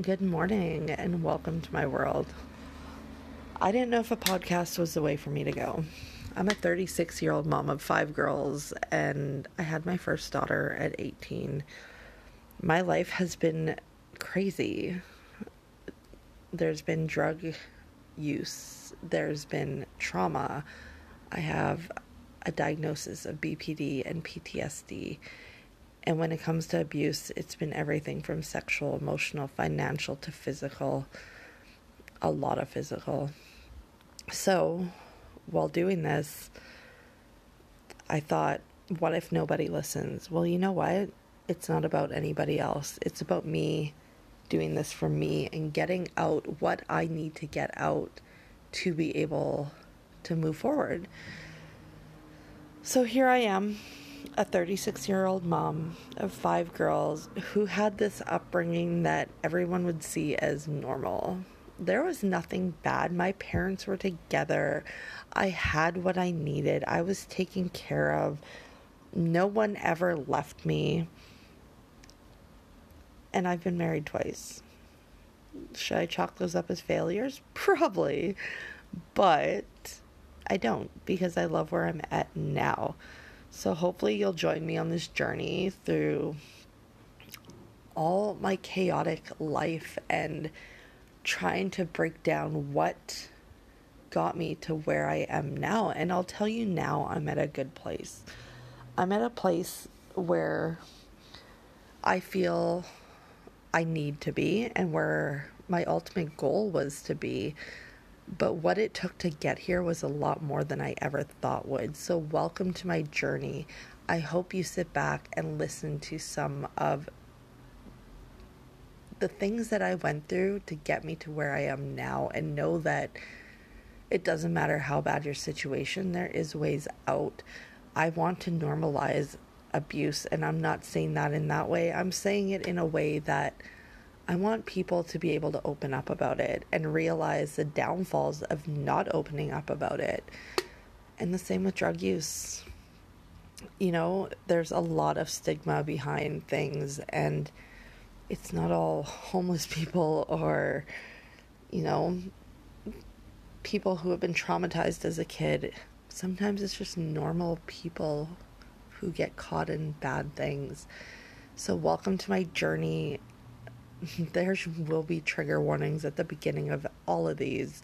Good morning and welcome to my world. I didn't know if a podcast was the way for me to go. I'm a 36 year old mom of five girls, and I had my first daughter at 18. My life has been crazy. There's been drug use, there's been trauma. I have a diagnosis of BPD and PTSD. And when it comes to abuse, it's been everything from sexual, emotional, financial to physical, a lot of physical. So, while doing this, I thought, what if nobody listens? Well, you know what? It's not about anybody else. It's about me doing this for me and getting out what I need to get out to be able to move forward. So here I am, a 36 year old mom of five girls who had this upbringing that everyone would see as normal. There was nothing bad. My parents were together. I had what I needed. I was taken care of. No one ever left me. And I've been married twice. Should I chalk those up as failures? Probably. But I don't because I love where I'm at now. So hopefully you'll join me on this journey through all my chaotic life and trying to break down what got me to where I am now. And I'll tell you now, I'm at a good place. I'm at a place where I feel I need to be and where my ultimate goal was to be but what it took to get here was a lot more than I ever thought would. So, welcome to my journey. I hope you sit back and listen to some of the things that I went through to get me to where I am now and know that it doesn't matter how bad your situation, there is ways out. I want to normalize abuse, and I'm not saying that in that way. I'm saying it in a way that I want people to be able to open up about it and realize the downfalls of not opening up about it. And the same with drug use. You know, there's a lot of stigma behind things, and it's not all homeless people or, you know, people who have been traumatized as a kid. Sometimes it's just normal people who get caught in bad things. So, welcome to my journey there will be trigger warnings at the beginning of all of these.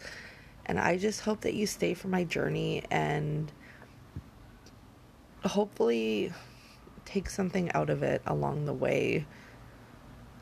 And I just hope that you stay for my journey and hopefully take something out of it along the way